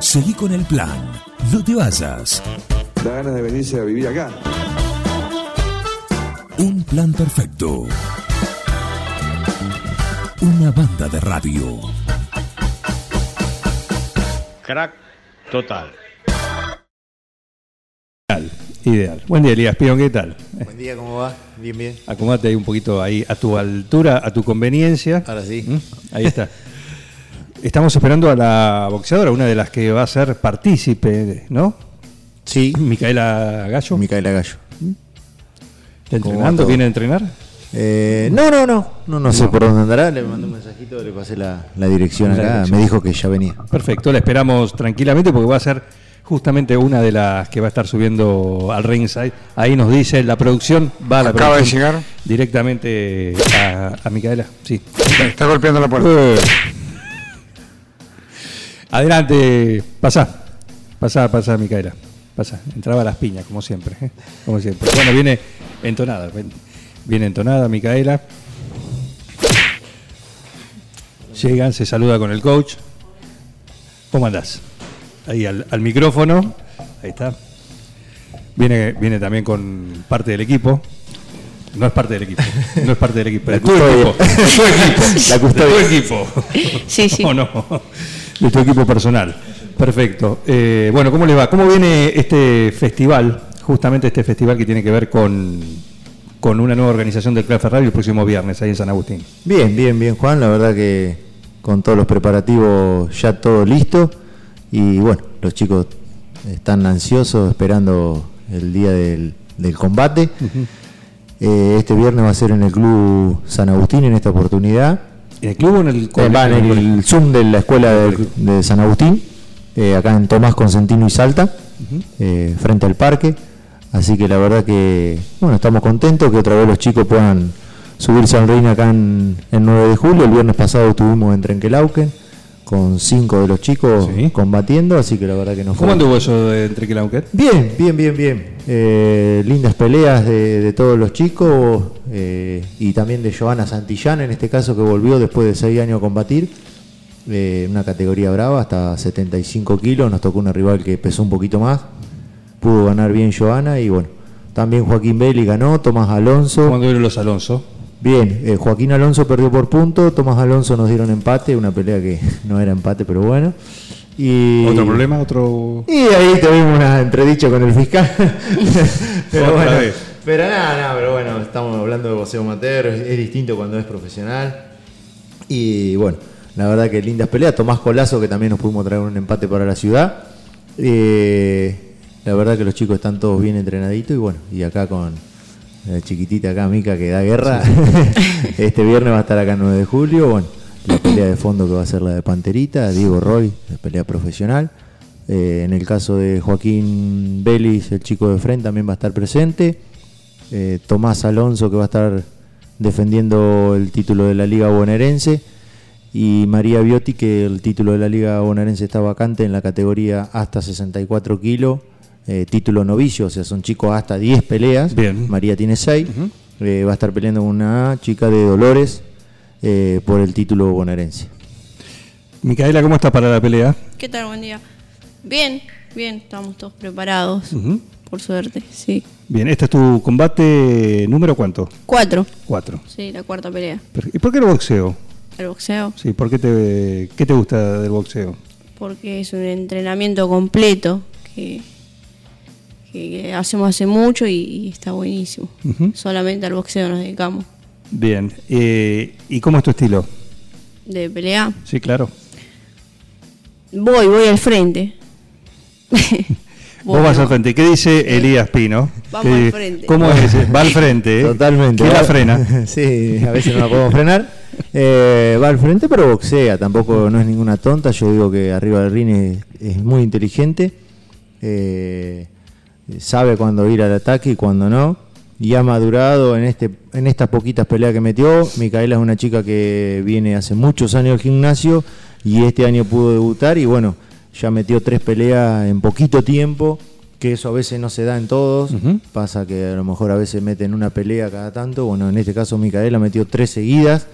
Seguí con el plan. No te vayas. Da ganas de venirse a vivir acá. Un plan perfecto. Una banda de radio. Crack total. Ideal, ideal. Buen día, Elías Pion, ¿qué tal? Buen día, ¿cómo va? Bien, bien. Acomódate ahí un poquito ahí a tu altura, a tu conveniencia. Ahora sí. ¿Mm? Ahí está. Estamos esperando a la boxeadora, una de las que va a ser partícipe, ¿no? Sí, Micaela Gallo. Micaela Gallo. ¿Está ¿Cómo va entrenando? ¿Viene a entrenar? Eh, no, no, no, no, no sé por dónde andará. Le mandé un mensajito, le pasé la, la dirección La acá. dirección. Me dijo que ya venía. Perfecto, la esperamos tranquilamente porque va a ser justamente una de las que va a estar subiendo al ringside. Ahí nos dice la producción, va a la Acaba de llegar. directamente a, a Micaela. Sí. Está golpeando la puerta. Eh. Adelante, pasá, pasá, pasá, Micaela, pasá. Entraba a las piñas, como siempre, ¿eh? como siempre. Bueno, viene entonada, viene entonada Micaela. Llegan, se saluda con el coach. ¿Cómo andás? Ahí al, al micrófono, ahí está. Viene, viene también con parte del equipo. No es parte del equipo, no es parte del equipo, equipo, de tu equipo, La de custodia. tu equipo. Sí, sí. No, no, de tu equipo personal. Perfecto. Eh, bueno, ¿cómo les va? ¿Cómo viene este festival? Justamente este festival que tiene que ver con, con una nueva organización del Club Ferrari el próximo viernes ahí en San Agustín. Bien, bien, bien, Juan. La verdad que con todos los preparativos ya todo listo. Y bueno, los chicos están ansiosos esperando el día del, del combate. Eh, este viernes va a ser en el Club San Agustín en esta oportunidad. ¿En el club o en el Eh, va en el, Zoom de la escuela de, de San Agustín, eh, acá en Tomás Consentino y Salta, eh, frente al parque. Así que la verdad que, bueno, estamos contentos que otra vez los chicos puedan subirse al ring acá en el 9 de julio. El viernes pasado estuvimos en Trenquelauquen con cinco de los chicos Sí. combatiendo, así que la verdad que nos ¿Cómo anduvo eso de entre? Bien, bien, bien, bien. Eh, lindas peleas de, de todos los chicos eh, y también de Joana Santillán, en este caso que volvió después de seis años a combatir. eh, una categoría brava, hasta 75 kilos. Nos tocó una rival que pesó un poquito más. Pudo ganar bien Joana y bueno. También Joaquín Belli ganó, Tomás Alonso. ¿Cómo anduvieron los Alonso? Bien, eh, Joaquín Alonso perdió por punto, Tomás Alonso nos dieron empate, una pelea que no era empate, pero bueno. Y, ¿Otro problema? ¿Otro...? y ahí tuvimos una entredicho con el fiscal. pero bueno, vez. pero nada, nada, pero bueno, estamos hablando de boxeo amateur, es, es distinto cuando es profesional. Y bueno, la verdad que lindas peleas. Tomás Colazo, que también nos pudimos traer un empate para la ciudad. Eh, la verdad que los chicos están todos bien entrenaditos y bueno, y acá con la chiquitita acá, Mica, que da guerra. este viernes va a estar acá el 9 de julio. Bueno, la pelea de fondo que va a ser la de Panterita, Diego Roy, la pelea profesional. Eh, en el caso de Joaquín Vélez, el chico de frente, también va a estar presente. Eh, Tomás Alonso, que va a estar defendiendo el título de la Liga Bonaerense. Y María Biotti, que el título de la Liga Bonaerense está vacante en la categoría hasta 64 kilos. Eh, título novicio, o sea, son chicos hasta 10 peleas. Bien. María tiene 6. Eh, va a estar peleando con una chica de Dolores eh, por el título bonaerense. Micaela, ¿cómo está para la pelea? ¿Qué tal? Buen día. Bien, bien, estamos todos preparados. Por suerte, sí. Bien, ¿este es tu combate número cuánto? Cuatro. Cuatro. Sí, la cuarta pelea. ¿Y por qué el boxeo? El boxeo, Sí, ¿por qué te, qué te gusta del boxeo? porque es un entrenamiento completo que, que- que hacemos hace mucho y, y está buenísimo. Solamente al boxeo nos dedicamos. Bien, eh, ¿y cómo es tu estilo? De pelea, Sí, claro. voy, voy al frente. Vos vas al frente. ¿Qué dice Elías Pino? Vamos ¿Qué- al frente. ¿Cómo es? Va al frente. ¿eh? Totalmente. ¿Quién la frena? sí, a veces no la podemos frenar. Eh, va al frente, pero boxea. Tampoco no es ninguna tonta. Yo digo que arriba del ring es, es muy inteligente. Eh, sabe cuándo ir al ataque y cuándo no. Y ha madurado en, este, en estas poquitas peleas que metió. Micaela es una chica que viene hace muchos años al gimnasio y este año pudo debutar. Y bueno, ya metió tres peleas en poquito tiempo. Que eso a veces no se da en todos. Pasa que a lo mejor a veces meten una pelea cada tanto. Bueno, en este caso Micaela metió tres seguidas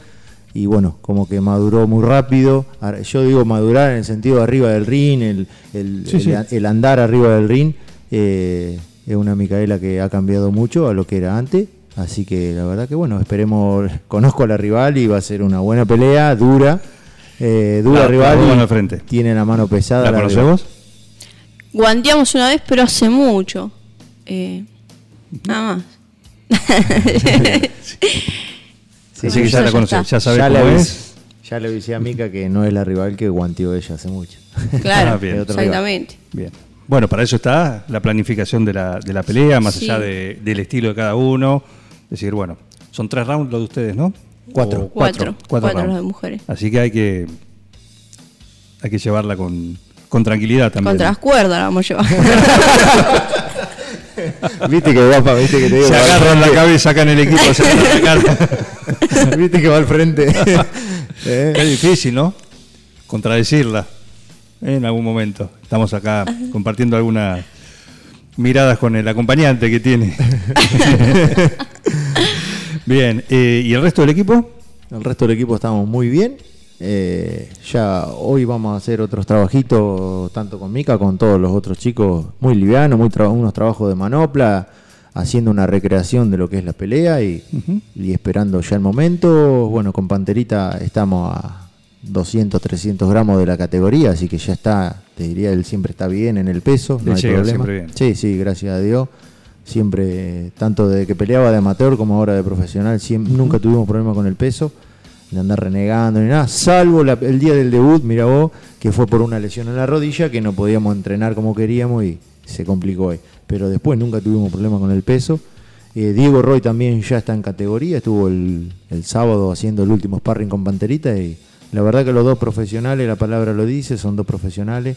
y bueno, como que maduró muy rápido. Yo digo madurar en el sentido de arriba del ring, el, el- Sí, sí. el- el andar arriba del ring. Eh, es una Micaela que ha cambiado mucho a lo que era antes. Así que la verdad que bueno, esperemos, conozco a la rival y va a ser una buena pelea, dura. eh, dura La- la rival. dos y frente. Tiene la mano pesada. ¿La la vos? Guanteamos una vez, pero hace mucho. Eh, nada más. Sí, Así que sí, ya ya la conoces, ya sabes ya, le cómo avis- es. ya le avisé a Mica que no es la rival que guanteó ella hace mucho. Claro, Ah, bien. Exactamente. Bien. Bueno, para eso está la planificación de la, de la pelea, más Sí. allá de- del estilo de cada uno. Es decir, bueno, son tres rounds los de ustedes, ¿no? Cuatro. O Cuatro. Cuatro rounds. los de mujeres. Así que hay que hay que llevarla con, con tranquilidad también. Contra las cuerdas la vamos a llevar. Viste que guapa, viste que te digo. Se agarran la cabeza, sacan el equipo, se. Viste que va al frente. ¿Eh? Es difícil, ¿no? Contradecirla. En algún momento. Estamos acá compartiendo algunas miradas con el acompañante que tiene. Bien, eh, ¿y el resto del equipo? El resto del equipo estamos muy bien. Eh, ya hoy vamos a hacer otros trabajitos, tanto con Mica, con todos los otros chicos, muy livianos, muy tra- unos trabajos de manopla, haciendo una recreación de lo que es la pelea y, y esperando ya el momento. Bueno, con Panterita estamos a 200, 300 gramos de la categoría, así que ya está, te diría, él siempre está bien en el peso, Le no hay llega problema. siempre bien. Sí, sí, gracias a Dios. Siempre, tanto de que peleaba de amateur como ahora de profesional, siem- nunca tuvimos problema con el peso, de andar renegando ni nada, salvo la- el día del debut, mira vos, que fue por una lesión en la rodilla, que no podíamos entrenar como queríamos y se complicó ahí. Pero después nunca tuvimos problema con el peso. Eh, Diego Roy también ya está en categoría, estuvo el, el sábado haciendo el último sparring con Panterita y la verdad que los dos profesionales, la palabra lo dice, son dos profesionales,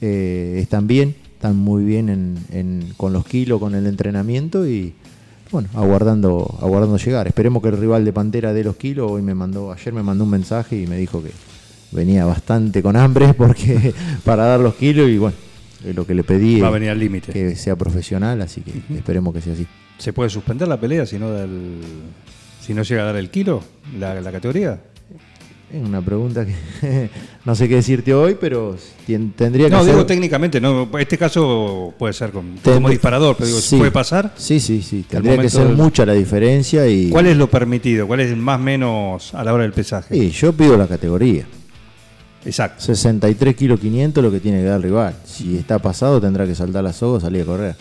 eh, están bien, están muy bien en, en- con los kilos, con el entrenamiento y bueno, aguardando, aguardando llegar. Esperemos que el rival de Pantera dé los kilos. Hoy me mandó, ayer me mandó un mensaje y me dijo que venía bastante con hambre porque para dar los kilos y bueno, eh, lo que le pedí Va a es venir al límite. que sea profesional, así que esperemos que sea así. ¿Se puede suspender la pelea si no, da el- si no llega a dar el kilo, la, la categoría? Es una pregunta que no sé qué decirte hoy, pero tendría que No, ser... digo técnicamente, no. Este caso puede ser Ten- como disparador, pero digo, Sí. ¿puede pasar? Sí, sí, sí. Tendría que ser del- mucha la diferencia y... ¿Cuál es lo permitido? ¿Cuál es el más menos a la hora del pesaje? Sí, yo pido la categoría. Exacto. 63 kilos 500 lo que tiene que dar el rival. Si está pasado tendrá que saltar la soga, salir a correr.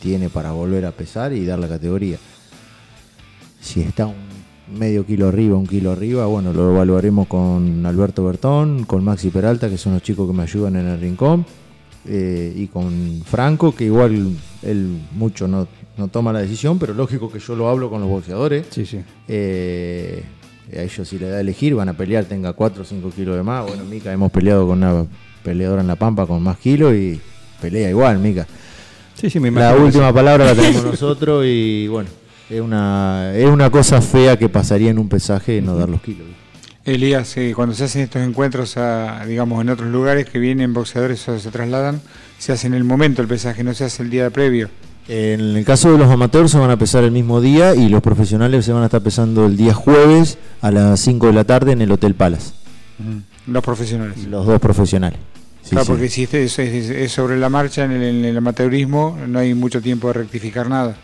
Tiene para volver a pesar y dar la categoría. Si está un medio kilo arriba, un kilo arriba, bueno, lo evaluaremos con Alberto Bertón, con Maxi Peralta, que son los chicos que me ayudan en el rincón, eh, y con Franco, que igual él mucho no, no toma la decisión, pero lógico que yo lo hablo con los boxeadores. Sí, sí. Eh, a ellos si le da a elegir van a pelear, tenga 4 o 5 kilos de más. Bueno, Mica hemos peleado con una peleadora en La Pampa con más kilos y pelea igual, Mica. Sí, sí, me La imagino que última palabra la tenemos nosotros y bueno, es una, es una cosa fea que pasaría en un pesaje no dar los kilos. Elías, eh, cuando se hacen estos encuentros, a, digamos, en otros lugares que vienen boxeadores o se trasladan, se hace en el momento el pesaje, no se hace el día previo. En el caso de los amateurs se van a pesar el mismo día y los profesionales se van a estar pesando el día jueves a las 5 de la tarde en el Hotel Palace. Los profesionales. Los dos profesionales. Sí, claro, sí. porque si este es, es- es sobre la marcha en el, en el amateurismo, no hay mucho tiempo de rectificar nada.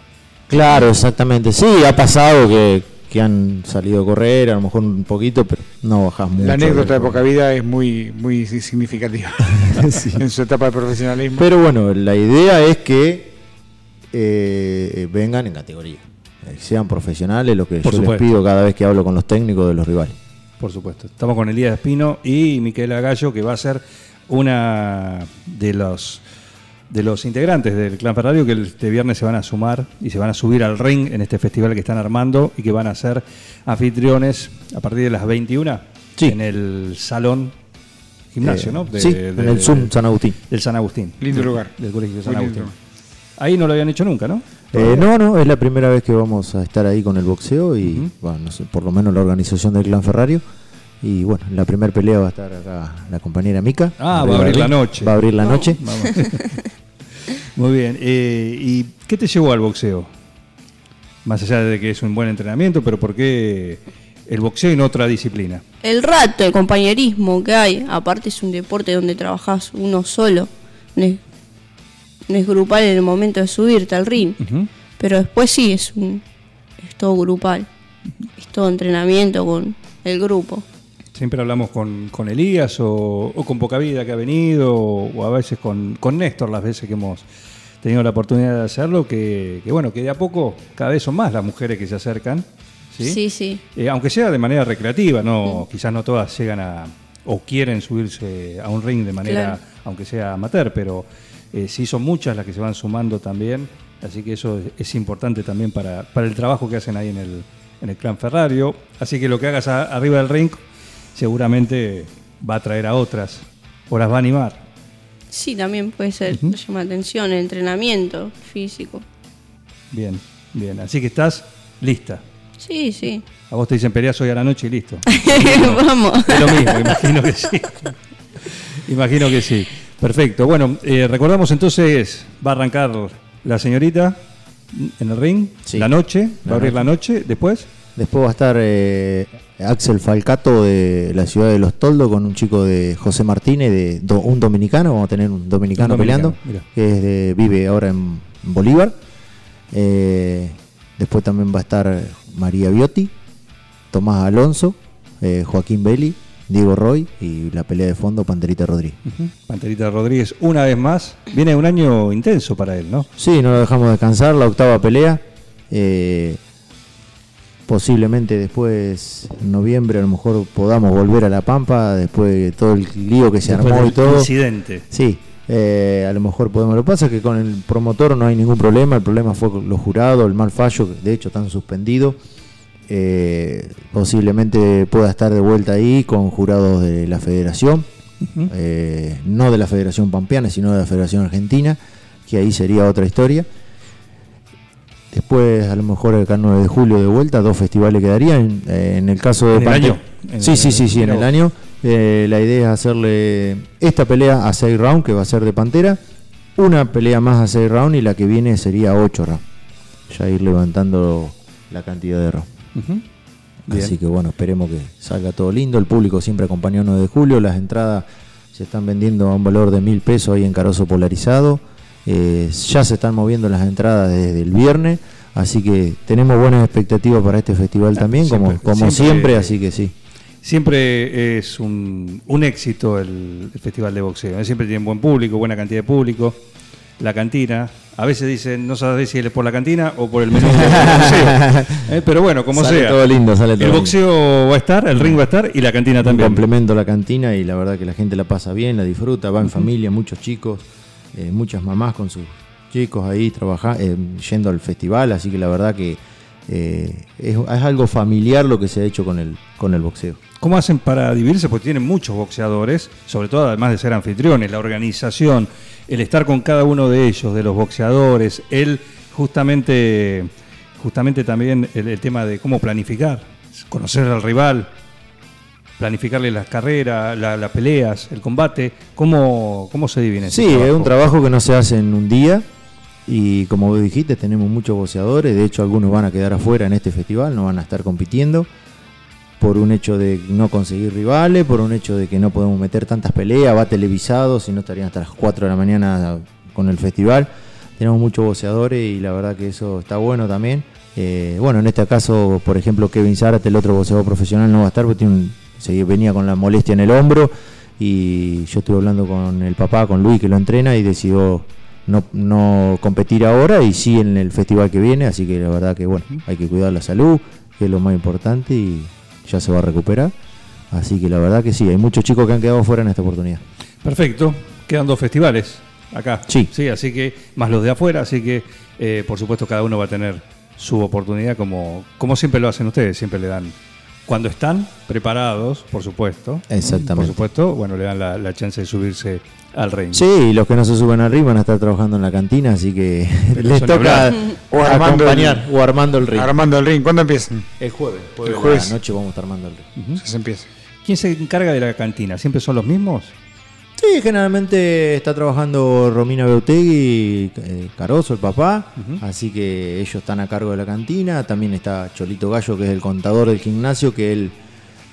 Claro, exactamente. Sí, ha pasado que, que han salido a correr, a lo mejor un poquito, pero no bajas mucho. La anécdota de poca vida es muy, muy significativa Sí. en su etapa de profesionalismo. Pero bueno, la idea es que eh, vengan en categoría. Eh, Sean profesionales, lo que Por yo supuesto. les pido cada vez que hablo con los técnicos de los rivales. Por supuesto. Estamos con Elías Espino y Miquela Gallo, que va a ser una de los de los integrantes del Clan Ferrario que este viernes se van a sumar y se van a subir al ring en este festival que están armando y que van a ser anfitriones a partir de las 21 Sí. en el salón gimnasio, Eh, ¿no? De- sí, de- en el Zoom San Agustín. del San Agustín. Lindo lugar. Del Colegio de San Muy Agustín. lindo. Ahí no lo habían hecho nunca, ¿no? Eh, no, no, es la primera vez que vamos a estar ahí con el boxeo y, bueno, no sé, por lo menos la organización del Clan Ferrario. Y bueno, la primera pelea va a estar acá la compañera Mica. Ah, va a abrir la noche. Va a abrir la noche. Vamos. Muy bien. eh, ¿Y qué te llevó al boxeo? Más allá de que es un buen entrenamiento, pero ¿por qué el boxeo en otra disciplina. El rato, el compañerismo que hay. Aparte es un deporte donde trabajás uno solo. No es, no es grupal en el momento de subirte al ring. Pero después sí, es, un, es todo grupal. Es todo entrenamiento con el grupo. Siempre hablamos con, con Elías o, o con Poca Vida que ha venido, o, o a veces con, con Néstor las veces que hemos tenido la oportunidad de hacerlo, que, que bueno, que de a poco cada vez son más las mujeres que se acercan. ¿sí? Sí, sí. Eh, aunque sea de manera recreativa, no, quizás no todas llegan a o quieren subirse a un ring de manera, Claro. aunque sea amateur, pero eh, sí son muchas las que se van sumando también, así que eso es, es importante también para, para el trabajo que hacen ahí en el, en el clan Ferrario. Así que lo que hagas a- arriba del ring seguramente va a traer a otras o las va a animar. Sí, también puede ser. Llama la atención el entrenamiento físico. Bien, bien, así que estás lista. Sí, sí. A vos te dicen peleas hoy a la noche y listo. Vamos. Es lo mismo, imagino que sí. Imagino que sí. Perfecto. Bueno, eh, recordamos entonces, va a arrancar la señorita en el ring, Sí. la noche, va a abrir noche. la noche, después. Después va a estar eh, Axel Falcato de la ciudad de Los Toldos con un chico de José Martínez, de do- un dominicano, vamos a tener un dominicano, Un dominicano, peleando, mira. que es de- vive ahora en Bolívar. Eh, después también va a estar María Biotti, Tomás Alonso, eh, Joaquín Belli, Diego Roy y la pelea de fondo Panterita Rodríguez. Panterita Rodríguez, una vez más. Viene un año intenso para él, ¿no? Sí, no lo dejamos descansar, la octava pelea. Eh, posiblemente después, en noviembre, a lo mejor podamos volver a La Pampa, después de todo el lío que se Después armó y todo. incidente. Sí, eh, a lo mejor podemos. Lo que pasa es que con el promotor no hay ningún problema, el problema fue con los jurados, el mal fallo, que de hecho están suspendidos. Eh, posiblemente pueda estar de vuelta ahí con jurados de la federación, eh, no de la Federación Pampeana, sino de la Federación Argentina, que ahí sería otra historia. Después, a lo mejor el 9 de julio de vuelta, dos festivales quedarían. Eh, en el caso de ¿En el año? En Sí, el- sí, sí, sí, en el año. Eh, la idea es hacerle esta pelea a 6 rounds, que va a ser de Pantera. Una pelea más a 6 rounds y la que viene sería 8 rounds. Ya ir levantando la cantidad de rounds. Bien. Así que bueno, esperemos que salga todo lindo. El público siempre acompañó el 9 de julio. Las entradas se están vendiendo a un valor de mil pesos ahí en Carozo Polarizado. Eh, ya se están moviendo las entradas desde el viernes. Así que tenemos buenas expectativas para este festival también, como, siempre- como siempre- siempre, así que sí. Siempre es un, un éxito el, el festival de boxeo. ¿eh? Siempre tienen buen público, buena cantidad de público. La cantina. A veces dicen, no sabes si es por la cantina o por el menú boxeo. ¿eh? Pero bueno, como Sale sea. todo lindo, sale todo el lindo. boxeo va a estar, el ring va a estar y la cantina Un también. complemento la cantina y la verdad que la gente la pasa bien, la disfruta, va en familia, muchos chicos, eh, muchas mamás con sus chicos ahí trabajando, yendo al festival, así que la verdad que eh, es, algo familiar lo que se ha hecho con el, con el boxeo. ¿Cómo hacen para dividirse? Porque tienen muchos boxeadores, sobre todo además de ser anfitriones, la organización, el estar con cada uno de ellos, de los boxeadores, el justamente, justamente también el tema de cómo planificar, conocer al rival, planificarle las carreras, la- las peleas, el combate, ¿cómo, cómo se divide? ese Sí, es un trabajo que no se hace en un día y como vos dijiste, tenemos muchos boxeadores, de hecho algunos van a quedar afuera en este festival, no van a estar compitiendo por un hecho de no conseguir rivales, por un hecho de que no podemos meter tantas peleas, va televisado, si no estarían hasta las 4 de la mañana con el festival. Tenemos muchos boxeadores y la verdad que eso está bueno también. Eh, bueno, en este caso, por ejemplo, Kevin Zárate, el otro boxeador profesional, no va a estar porque tiene un- se venía con la molestia en el hombro y yo estuve hablando con el papá, con Luis, que lo entrena y decidió no, no competir ahora y sí en el festival que viene, así que la verdad que bueno, hay que cuidar la salud, que es lo más importante y ya se va a recuperar. Así que la verdad que sí, hay muchos chicos que han quedado fuera en esta oportunidad. Perfecto, quedan dos festivales acá. Sí. Sí, así que más los de afuera, así que eh, por supuesto cada uno va a tener su oportunidad como, como siempre lo hacen ustedes, siempre le dan, cuando están preparados, por supuesto. Exactamente. Por supuesto, bueno, le dan la, la chance de subirse al ring. Sí, y los que no se suben al ring van a estar trabajando en la cantina, así que les eso ni toca. O armando acompañar el- o armando el ring. Armando el ring, ¿cuándo empiezan? el jueves, El jueves. de la noche vamos a estar armando el ring. Ya se empieza. ¿Quién se encarga de la cantina? ¿Siempre son los mismos? Sí, generalmente está trabajando Romina Beutegui, eh, Caroso, el papá, así que ellos están a cargo de la cantina. También está Cholito Gallo, que es el contador del gimnasio, que él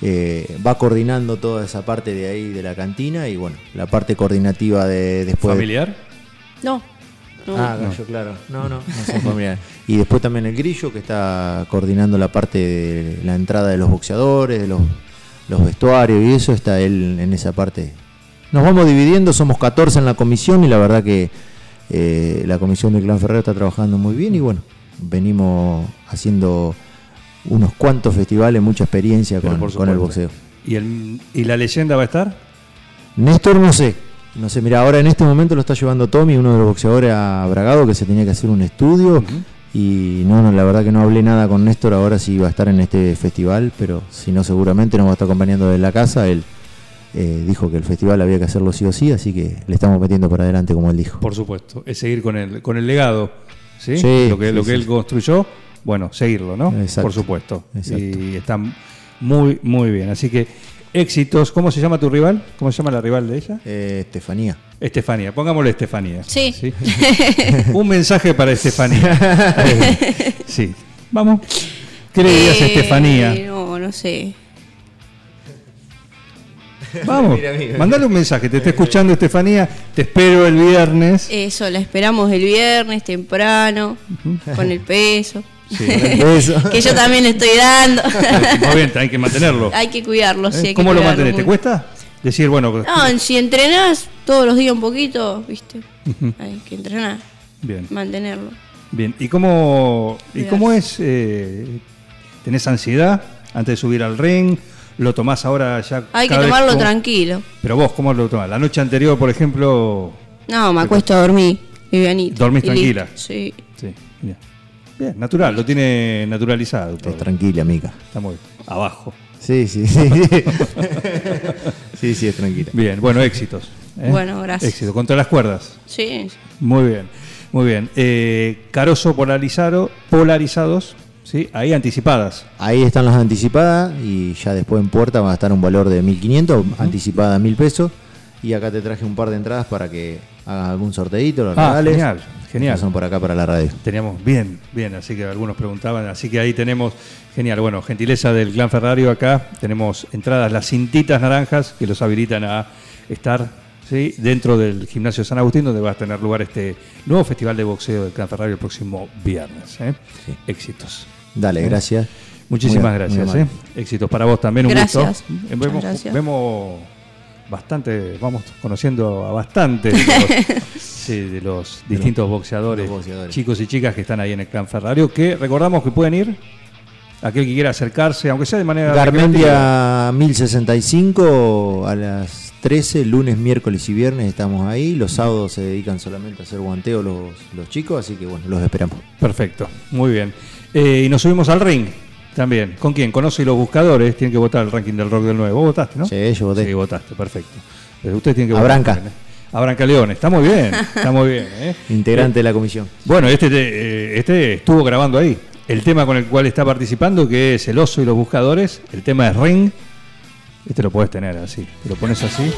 eh, va coordinando toda esa parte de ahí de la cantina y bueno, la parte coordinativa de después. ¿Familiar? No. no. Ah, Gallo, claro. No, no, no son familiares. Y después también el Grillo, que está coordinando la parte de la entrada de los boxeadores, de los, los vestuarios y eso, está él en esa parte. Nos vamos dividiendo, somos 14 en la comisión y la verdad que eh, la comisión del Clan Ferrero está trabajando muy bien y bueno, venimos haciendo unos cuantos festivales, mucha experiencia con, el boxeo. ¿Y, el, ¿Y la leyenda va a estar? Néstor no sé. No sé, mira, ahora en este momento lo está llevando Tommy, uno de los boxeadores a Bragado, que se tenía que hacer un estudio. Y no, no, la verdad que no hablé nada con Néstor ahora si va a estar en este festival, pero si no, seguramente nos va a estar acompañando desde la casa. Él eh, dijo que el festival había que hacerlo sí o sí, así que le estamos metiendo para adelante, como él dijo. Por supuesto. Es seguir con el, con el legado. ¿sí? Sí, lo que, sí, lo que sí. él construyó, bueno, seguirlo, ¿no? Exacto. Por supuesto. Exacto. Y está muy, muy bien. Así que éxitos. ¿Cómo se llama tu rival? ¿Cómo se llama la rival de ella? Eh, Estefanía. Estefanía. Pongámosle Estefanía. Sí. Un mensaje para Estefanía. sí. Vamos. ¿Qué le dirías a Eh, Estefanía? No, no sé. Vamos. Mandale un mensaje. Te está escuchando Estefanía. Te espero el viernes. Eso, la esperamos el viernes temprano, con el peso. Sí. Eso. que yo también estoy dando. Muy bien, hay que mantenerlo. hay que cuidarlo, sí. ¿Eh? que ¿Cómo lo mantenés? ¿Te cuesta? Decir, bueno, No, si entrenás todos los días un poquito, ¿viste? Hay que entrenar, bien, mantenerlo. bien. ¿Y cómo, y cómo es? eh, ¿Tenés ansiedad antes de subir al ring? ¿Lo tomás ahora ya? Hay que tomarlo como- tranquilo. Pero vos, ¿cómo lo tomás? La noche anterior, por ejemplo... No, me acuesto a dormir, livianito. ¿Dormís y listo. tranquila? Sí. Sí, bien. Bien, natural, lo tiene naturalizado todo. Estés tranquila, amiga. Está muy abajo. Sí, sí, sí. sí, sí, es tranquila. Bien, bueno, éxitos. ¿eh? Bueno, gracias. Éxito, contra las cuerdas. Sí. Muy bien, muy bien. Eh, Caroso polarizado, polarizados, ¿sí? Ahí anticipadas. Ahí están las anticipadas y ya después en puerta va a estar un valor de 1500, anticipada 1000 pesos. Y acá te traje un par de entradas para que hagas algún sorteito, los Ah, regales. genial, genial. Son por acá para la radio. Teníamos bien, bien, así que algunos preguntaban, así que ahí tenemos, genial, bueno, gentileza del Clan Ferrario acá, tenemos entradas, las cintitas naranjas que los habilitan a estar ¿sí? dentro del gimnasio San Agustín, donde va a tener lugar este nuevo festival de boxeo del Clan Ferrario el próximo viernes. ¿eh? Sí. Éxitos. Dale, gracias. Muchísimas Muy- gracias. ¿eh? Éxitos para vos también, un Gracias. gusto. Muchas Vemos, gracias. vemos bastante, vamos conociendo a bastante de los, sí, de los distintos boxeadores, los boxeadores. chicos y chicas que están ahí en el Clan Ferrario, que recordamos que pueden ir, aquel que quiera acercarse, aunque sea de manera. Garmendia 1065 a las 13, lunes, miércoles y viernes estamos ahí. Los sábados se dedican solamente a hacer guanteo los, los chicos, así que bueno, los esperamos. Perfecto, muy bien. Eh, y nos subimos al ring también. ¿Con quién? Conoce y los buscadores, tienen que votar el ranking del rock del 9. Vos votaste, ¿no? Sí, yo voté. Sí, votaste, perfecto. Pero usted tiene que A votar Branca. también, ¿eh? A Branca León, está muy bien, está muy bien. ¿eh? Integrante de la comisión. Bueno, este, te- eh, este estuvo grabando ahí. El tema con el cual está participando, que es El oso y los buscadores, el tema es Ring. Este lo puedes tener así. Te lo pones así,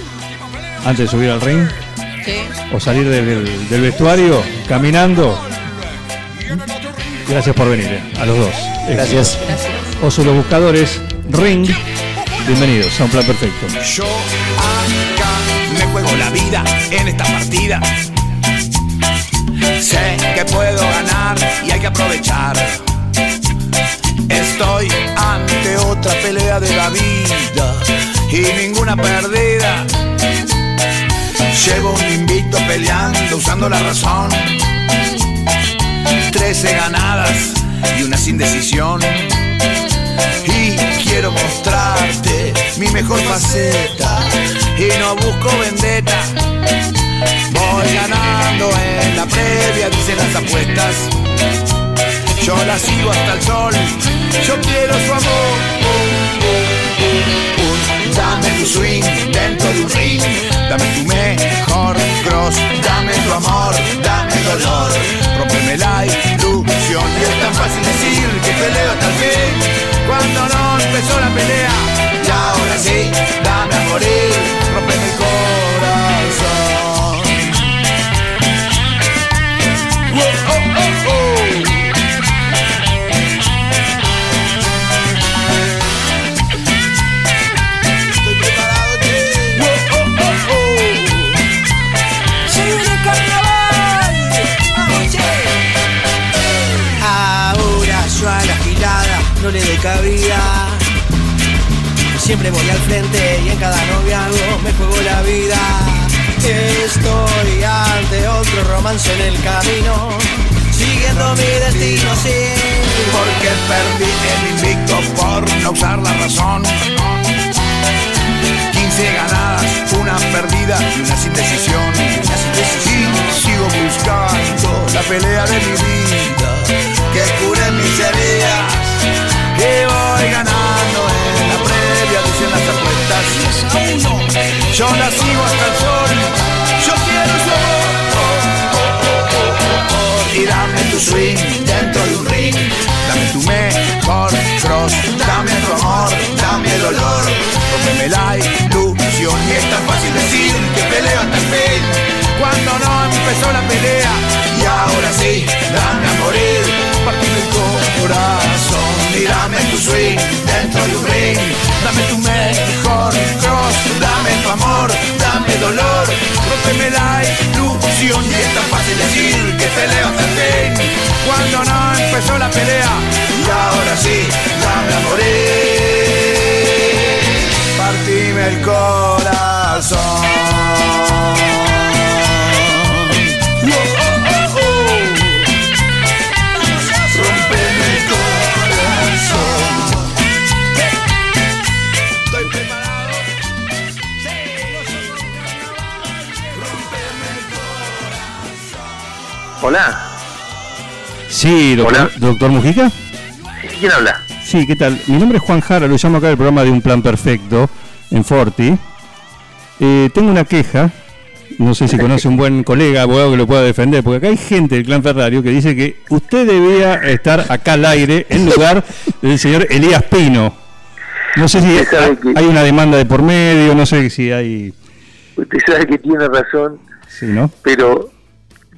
antes de subir al ring, Sí. o salir del, del- del vestuario, caminando. Gracias por venir, eh, a los dos. Gracias. Gracias. Oso los buscadores, Ring. Bienvenidos a un plan perfecto. Yo acá me juego la vida en esta partida. Sé que puedo ganar y hay que aprovechar. Estoy ante otra pelea de la vida y ninguna perdida. Llevo un invicto peleando usando la razón. Trece ganadas y una sin decisión y quiero mostrarte mi mejor faceta y no busco vendetta. Voy ganando en la previa, dicen las apuestas. Yo la sigo hasta el sol, yo quiero su amor. Dame tu swing dentro de un ring, dame tu mejor cross, dame tu amor, dame dolor, rompeme la ilusión. Y es tan fácil decir que peleo el fin, cuando no empezó la pelea. Y ahora sí, dame a morir, rompeme el corazón. Usar la razón. 15 ganadas, una perdida y una sin decisión. Y sigo buscando la pelea de mi vida, que cure mis heridas, que voy ganando en la previa, dicen las apuestas. Yo la sigo hasta el sol, yo quiero su amor. Y dame tu swing rompeme la ilusión. Y es tan fácil decir que peleo hasta el fin, cuando no empezó la pelea y ahora sí, dame a morir, partime el corazón. Y dame tu swing dentro de un ring, dame tu mejor cross, dame tu amor, dame dolor, rompeme la ilusión. Y es tan fácil decir que peleo hasta el fin, cuando no empezó la pelea preparado. Hola, Sí, doctor, Hola. doctor Mujica. ¿quién habla? Sí, ¿qué tal? Mi nombre es Juan Jara, lo llamo acá del programa de Un Plan Perfecto en Forti. Eh, tengo una queja, no sé si conoce un buen colega, abogado que lo pueda defender, porque acá hay gente del clan Ferrario que dice que usted debía estar acá al aire en lugar del señor Elías Pino. No sé si hay, una demanda de por medio, no sé si hay... Usted sabe que tiene razón, Sí, ¿no? pero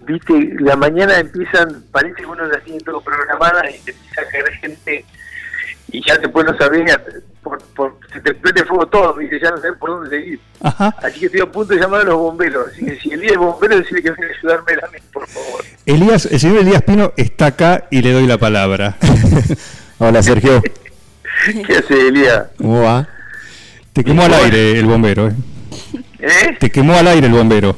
viste, la mañana empiezan, parece que uno la tiene todo programada y te empieza a caer gente y ya después no sabés, por, por, se te prende fuego todo, viste, ya no sabes por dónde seguir. Ajá. Así que estoy a punto de llamar a los bomberos, así que si el día es bombero, decirle que venga a ayudarme a mí, por favor. Elías, el señor Elías Pino está acá y le doy la palabra. Hola Sergio, ¿Qué hace Elías? ¿cómo va? Te quemó al aire el bombero, ¿eh? ¿Eh? Te quemó al aire el bombero.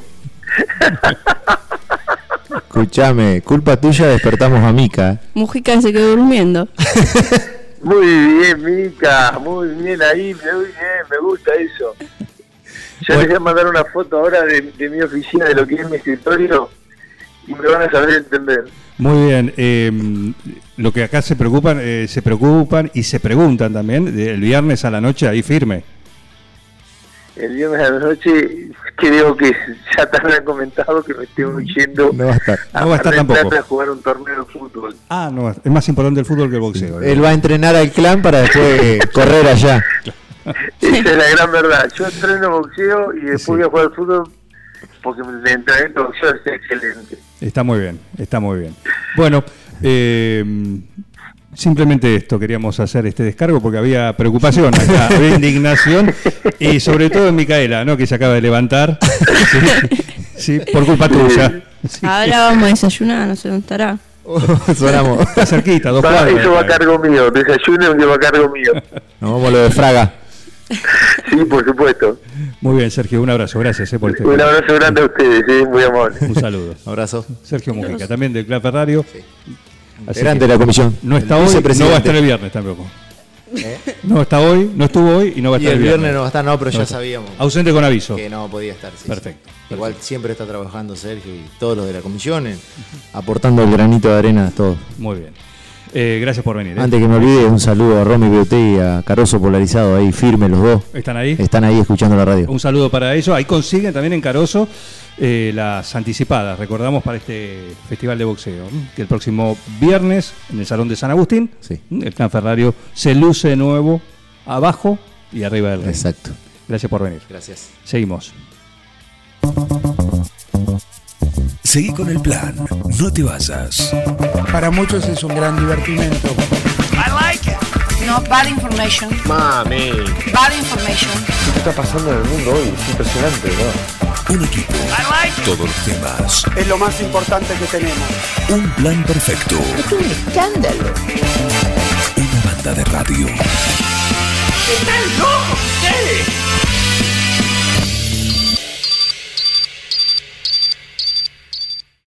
Escuchame, culpa tuya despertamos a Mica. Mujica se quedó durmiendo. Muy bien, Mica, muy bien ahí, muy bien, me gusta eso. Yo les voy a mandar una foto ahora de, mi oficina, de lo que es mi escritorio, y me van a saber entender. Muy bien. eh, lo que acá se preocupan, eh, se preocupan y se preguntan también el viernes a la noche ahí firme. El viernes a la noche creo que ya te habrán comentado que me estoy yendo No va a estar. No va a estar tampoco. A jugar un torneo de fútbol. Ah, no, es más importante el fútbol que el boxeo. Él va a entrenar al clan para después correr allá. Esa es la gran verdad. Yo entreno boxeo y después Sí. voy a jugar al fútbol porque el entrenamiento de boxeo es excelente. Está muy bien, está muy bien. Bueno, eh, simplemente esto queríamos hacer este descargo porque había preocupación acá, había indignación y sobre todo en Micaela, ¿no? Que se acaba de levantar. Sí, sí, por culpa tuya. Sí. Ahora vamos a desayunar, no sé dónde estará. Sonamos. Está cerquita, dos cuadras. eso va a cargo mío, desayuno que va a cargo mío. Nos vamos a lo de Fraga. Sí, por supuesto. Muy bien, Sergio, un abrazo, gracias eh, por este. Un abrazo grande a ustedes, sí, muy amable. Un saludo. Abrazo. Sergio Mujica, también del Club Ferrario. Así Integrante de la comisión. No está hoy, no va a estar el viernes tampoco. No está hoy, no estuvo hoy y no va a Y estar el el viernes no va a estar, no, pero ya está. sabíamos. Ausente con aviso. Que no podía estar. sí, sí. Perfecto, Igual siempre está trabajando Sergio y todos los de la comisión, en- aportando el granito de arena a todos. Muy bien. Eh, gracias por venir. ¿eh? Antes que me olvide, un saludo a Romy Beauté y a Caroso Polarizado, ahí firme los dos. ¿Están ahí? Están ahí escuchando la radio. Un saludo para ellos. Ahí consiguen también en Caroso eh, las anticipadas, recordamos, para este festival de boxeo. Que el próximo viernes, en el Salón de San Agustín, Sí. el Ferrario se luce de nuevo abajo y arriba del ring. Exacto. Gracias por venir. Gracias. Seguimos. Seguí con el plan, no te vayas. Para muchos es un gran divertimento. No, bad information. Mami, Bad information. ¿Qué está pasando en el mundo hoy? Es impresionante, ¿verdad? Un equipo, todos los temas, Es lo más importante que tenemos. un plan perfecto. Es un escándalo. Una banda de radio. ¿Están locos ustedes?